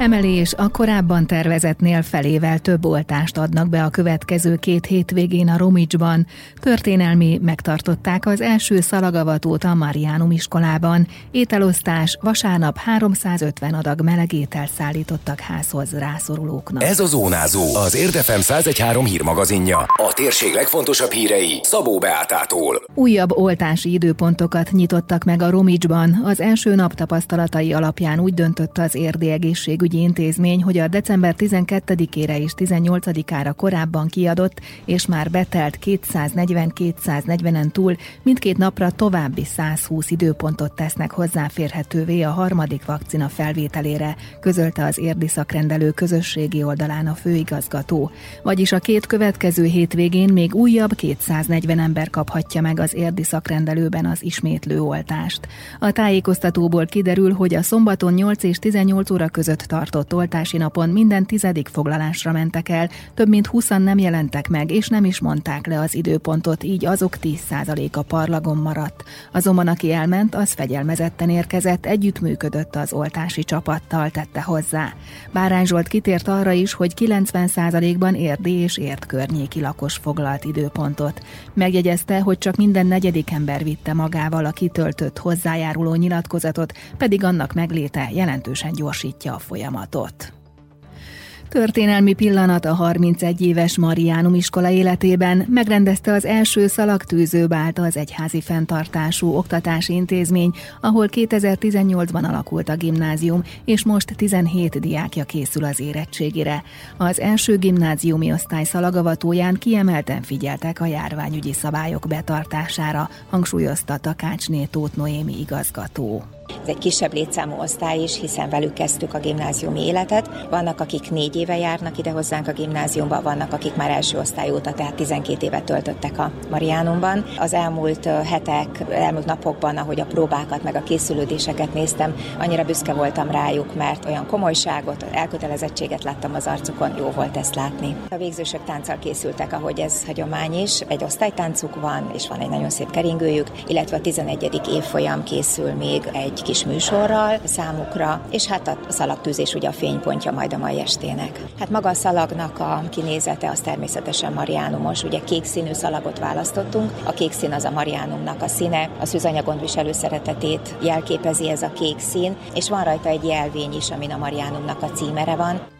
Emelés a korábban tervezetnél felével több oltást adnak be a következő két hétvégén a Romicsban. Történelmi megtartották az első szalagavatót a Mariánum iskolában. Ételosztás vasárnap 350 adag melegétel szállítottak házhoz rászorulóknak. Ez a Zónázó, az Érdefem 1013 hírmagazinja. A térség legfontosabb hírei Szabó Beátától. Újabb oltási időpontokat nyitottak meg a Romicsban. Az első nap tapasztalatai alapján úgy döntött az érdi egészségügyi egészségügyi intézmény, hogy a december 12-ére és 18-ára korábban kiadott és már betelt 240-240-en túl mindkét napra további 120 időpontot tesznek hozzáférhetővé a harmadik vakcina felvételére, közölte az érdi szakrendelő közösségi oldalán a főigazgató. Vagyis a két következő hétvégén még újabb 240 ember kaphatja meg az érdi szakrendelőben az ismétlő oltást. A tájékoztatóból kiderül, hogy a szombaton 8 és 18 óra között tartott oltási napon minden tizedik foglalásra mentek el, több mint 20 nem jelentek meg, és nem is mondták le az időpontot, így azok 10%-a parlagon maradt. Azonban aki elment, az fegyelmezetten érkezett, együttműködött az oltási csapattal, tette hozzá. Bárány Zsolt kitért arra is, hogy 90%-ban érdi és ért környéki lakos foglalt időpontot. Megjegyezte, hogy csak minden negyedik ember vitte magával a kitöltött hozzájáruló nyilatkozatot, pedig annak megléte jelentősen gyorsítja a folyamatot folyamatot. Történelmi pillanat a 31 éves Mariánum iskola életében megrendezte az első szalagtűzőbált az egyházi fenntartású oktatási intézmény, ahol 2018-ban alakult a gimnázium, és most 17 diákja készül az érettségire. Az első gimnáziumi osztály szalagavatóján kiemelten figyeltek a járványügyi szabályok betartására, hangsúlyozta Takácsné Tóth Noémi igazgató. Ez egy kisebb létszámú osztály is, hiszen velük kezdtük a gimnáziumi életet. Vannak, akik négy éve járnak ide hozzánk a gimnáziumba, vannak, akik már első osztály óta, tehát 12 évet töltöttek a Mariánumban. Az elmúlt hetek, elmúlt napokban, ahogy a próbákat, meg a készülődéseket néztem, annyira büszke voltam rájuk, mert olyan komolyságot, elkötelezettséget láttam az arcukon, jó volt ezt látni. A végzősök tánccal készültek, ahogy ez hagyomány is. Egy osztálytáncuk van, és van egy nagyon szép keringőjük, illetve a 11. évfolyam készül még egy egy kis műsorral számukra, és hát a szalagtűzés ugye a fénypontja majd a mai estének. Hát maga a szalagnak a kinézete az természetesen mariánumos, ugye kék színű szalagot választottunk, a kék szín az a mariánumnak a színe, a szűzanyagon viselő szeretetét jelképezi ez a kék szín, és van rajta egy jelvény is, amin a mariánumnak a címere van.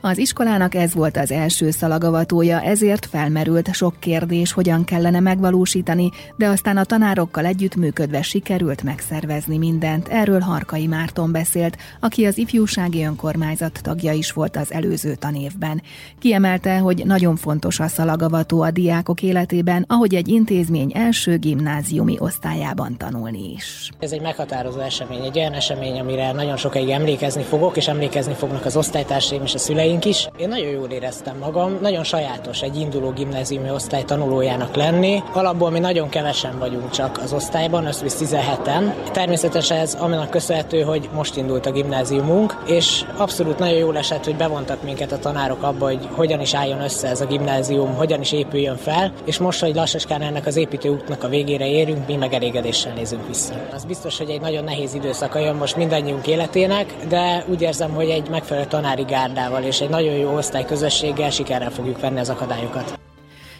Az iskolának ez volt az első szalagavatója, ezért felmerült sok kérdés, hogyan kellene megvalósítani, de aztán a tanárokkal együttműködve sikerült megszervezni mindent. Erről Harkai Márton beszélt, aki az ifjúsági önkormányzat tagja is volt az előző tanévben. Kiemelte, hogy nagyon fontos a szalagavató a diákok életében, ahogy egy intézmény első gimnáziumi osztályában tanulni is. Ez egy meghatározó esemény, egy olyan esemény, amire nagyon sokáig emlékezni fogok, és emlékezni fognak az osztálytársaim és a szüleim éveink is. Én nagyon jól éreztem magam, nagyon sajátos egy induló gimnáziumi osztály tanulójának lenni. Alapból mi nagyon kevesen vagyunk csak az osztályban, összvisz 17-en. Természetesen ez aminek köszönhető, hogy most indult a gimnáziumunk, és abszolút nagyon jól esett, hogy bevontak minket a tanárok abba, hogy hogyan is álljon össze ez a gimnázium, hogyan is épüljön fel, és most, hogy lassaskán ennek az építő útnak a végére érünk, mi meg elégedéssel nézünk vissza. Az biztos, hogy egy nagyon nehéz időszaka jön most mindannyiunk életének, de úgy érzem, hogy egy megfelelő tanári gárdával és egy nagyon jó osztályközösséggel sikerrel fogjuk venni az akadályokat.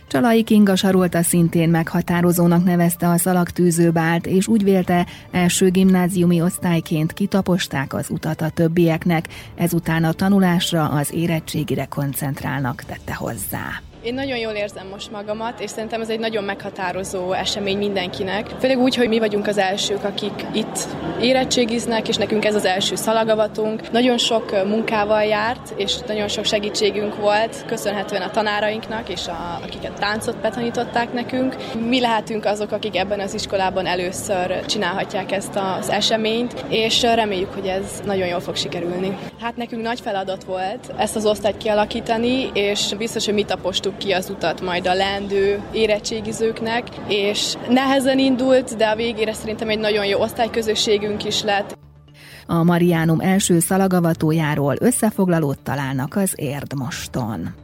Csalai Kinga Sarolta szintén meghatározónak nevezte a szalagtűzőbált, és úgy vélte, első gimnáziumi osztályként kitaposták az utat a többieknek, ezután a tanulásra, az érettségire koncentrálnak, tette hozzá. Én nagyon jól érzem most magamat, és szerintem ez egy nagyon meghatározó esemény mindenkinek. Főleg úgy, hogy mi vagyunk az elsők, akik itt érettségiznek, és nekünk ez az első szalagavatunk. Nagyon sok munkával járt, és nagyon sok segítségünk volt, köszönhetően a tanárainknak, és a, akiket táncot betanították nekünk. Mi lehetünk azok, akik ebben az iskolában először csinálhatják ezt az eseményt, és reméljük, hogy ez nagyon jól fog sikerülni. Hát nekünk nagy feladat volt ezt az osztályt kialakítani, és biztos, hogy mi tapostuk ki az utat majd a lendő érettségizőknek, és nehezen indult, de a végére szerintem egy nagyon jó osztályközösségünk is lett. A Mariánum első szalagavatójáról összefoglalót találnak az Érdmoston.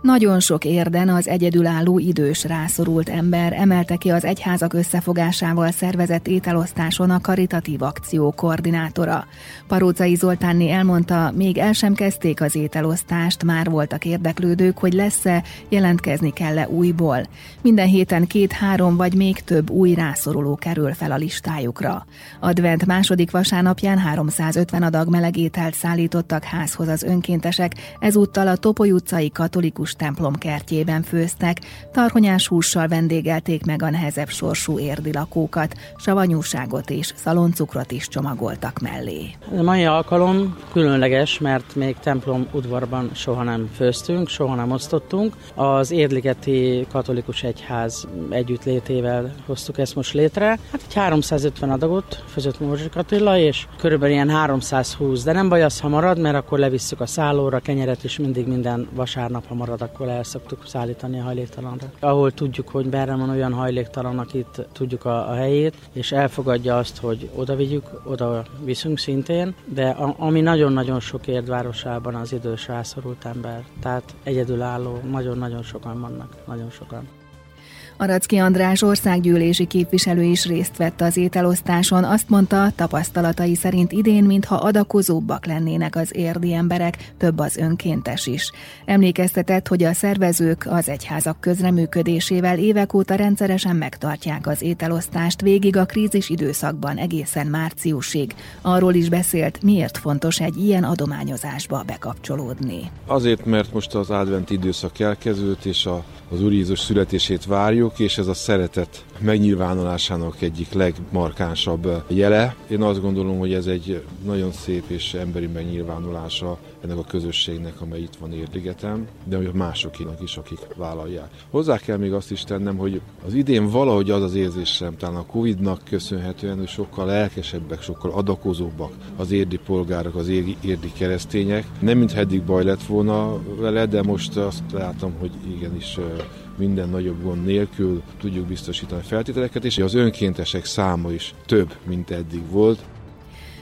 Nagyon sok érden az egyedülálló idős rászorult ember emelte ki az egyházak összefogásával szervezett ételosztáson a karitatív akció koordinátora. Parócai Zoltánni elmondta, még el sem kezdték az ételosztást, már voltak érdeklődők, hogy lesz-e, jelentkezni kell-e újból. Minden héten két-három vagy még több új rászoruló kerül fel a listájukra. Advent második vasárnapján 350 adag melegételt szállítottak házhoz az önkéntesek, ezúttal a Topoly utcai katolikus Krisztus templom kertjében főztek, tarhonyás hússal vendégelték meg a nehezebb sorsú érdi lakókat, savanyúságot és szaloncukrot is csomagoltak mellé. A mai alkalom különleges, mert még templom udvarban soha nem főztünk, soha nem osztottunk. Az Érdligeti Katolikus Egyház együttlétével hoztuk ezt most létre. Hát egy 350 adagot főzött Morzsik Attila, és körülbelül ilyen 320, de nem baj az, ha marad, mert akkor levisszük a szállóra, kenyeret is mindig minden vasárnap, ha marad, marad, akkor el szoktuk szállítani a hajléktalanra. Ahol tudjuk, hogy merre van olyan hajléktalan, akit tudjuk a, a helyét, és elfogadja azt, hogy oda vigyük, oda viszünk szintén, de a, ami nagyon-nagyon sok érdvárosában az idős rászorult ember, tehát egyedülálló, nagyon-nagyon sokan vannak, nagyon sokan. Aracki András országgyűlési képviselő is részt vett az ételosztáson, azt mondta, tapasztalatai szerint idén, mintha adakozóbbak lennének az érdi emberek, több az önkéntes is. Emlékeztetett, hogy a szervezők az egyházak közreműködésével évek óta rendszeresen megtartják az ételosztást végig a krízis időszakban egészen márciusig. Arról is beszélt, miért fontos egy ilyen adományozásba bekapcsolódni. Azért, mert most az advent időszak elkezdődött, és a, az Úr Jézus születését várjuk, vagyok, és ez a szeretet megnyilvánulásának egyik legmarkánsabb jele. Én azt gondolom, hogy ez egy nagyon szép és emberi megnyilvánulása ennek a közösségnek, amely itt van Érligeten, de hogy másokinak is, akik vállalják. Hozzá kell még azt is tennem, hogy az idén valahogy az az érzésem, talán a Covid-nak köszönhetően, hogy sokkal lelkesebbek, sokkal adakozóbbak az érdi polgárok, az érdi, érdi keresztények. Nem mintha eddig baj lett volna vele, de most azt látom, hogy igenis minden nagyobb gond nélkül tudjuk biztosítani feltételeket, és az önkéntesek száma is több, mint eddig volt.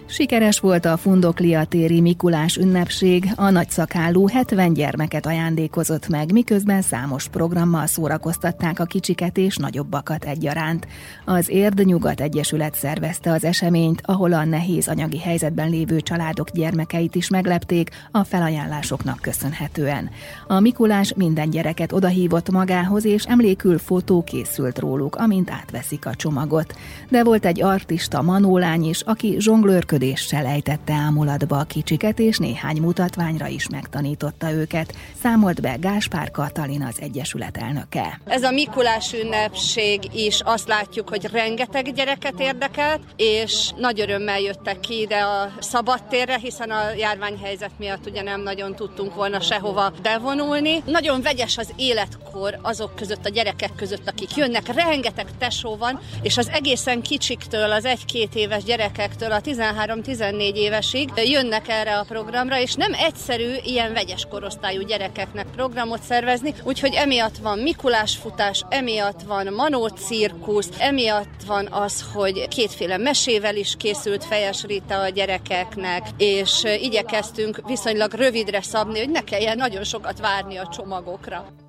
Sikeres volt a Fundoklia téri Mikulás ünnepség, a nagyszakállú 70 gyermeket ajándékozott meg, miközben számos programmal szórakoztatták a kicsiket és nagyobbakat egyaránt. Az Érd Nyugat Egyesület szervezte az eseményt, ahol a nehéz anyagi helyzetben lévő családok gyermekeit is meglepték a felajánlásoknak köszönhetően. A Mikulás minden gyereket odahívott magához, és emlékül fotó készült róluk, amint átveszik a csomagot. De volt egy artista Manólány is, aki zsonglőrködött működéssel ejtette ámulatba a kicsiket, és néhány mutatványra is megtanította őket, számolt be Gáspár Katalin az Egyesület elnöke. Ez a Mikulás ünnepség is azt látjuk, hogy rengeteg gyereket érdekelt, és nagy örömmel jöttek ki ide a szabadtérre, hiszen a járványhelyzet miatt ugye nem nagyon tudtunk volna sehova bevonulni. Nagyon vegyes az életkor azok között, a gyerekek között, akik jönnek. Rengeteg tesó van, és az egészen kicsiktől, az egy-két éves gyerekektől a 13 13-14 évesig jönnek erre a programra, és nem egyszerű ilyen vegyes korosztályú gyerekeknek programot szervezni, úgyhogy emiatt van Mikulás futás, emiatt van Manó cirkusz, emiatt van az, hogy kétféle mesével is készült Fejes Rita a gyerekeknek, és igyekeztünk viszonylag rövidre szabni, hogy ne kelljen nagyon sokat várni a csomagokra.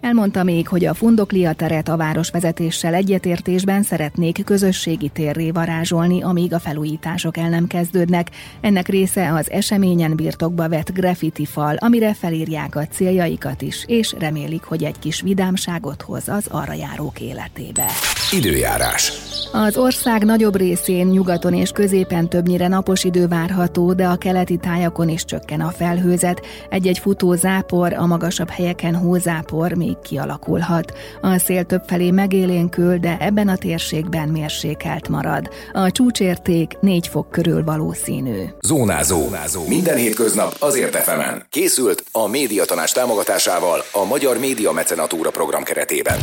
Elmondta még, hogy a Fundoklia teret a városvezetéssel egyetértésben szeretnék közösségi térré varázsolni, amíg a felújítások el nem kezdődnek. Ennek része az eseményen birtokba vett graffiti fal, amire felírják a céljaikat is, és remélik, hogy egy kis vidámságot hoz az arra járók életébe. Időjárás. Az ország nagyobb részén, nyugaton és középen többnyire napos idő várható, de a keleti tájakon is csökken a felhőzet. Egy-egy futó zápor, a magasabb helyeken hózápor még kialakulhat. A szél többfelé megélénkül, de ebben a térségben mérsékelt marad. A csúcsérték 4 fok körül valószínű. Zónázó. Zónázó. Minden hétköznap azért efemen. Készült a médiatanás támogatásával a Magyar Média Mecenatúra program keretében.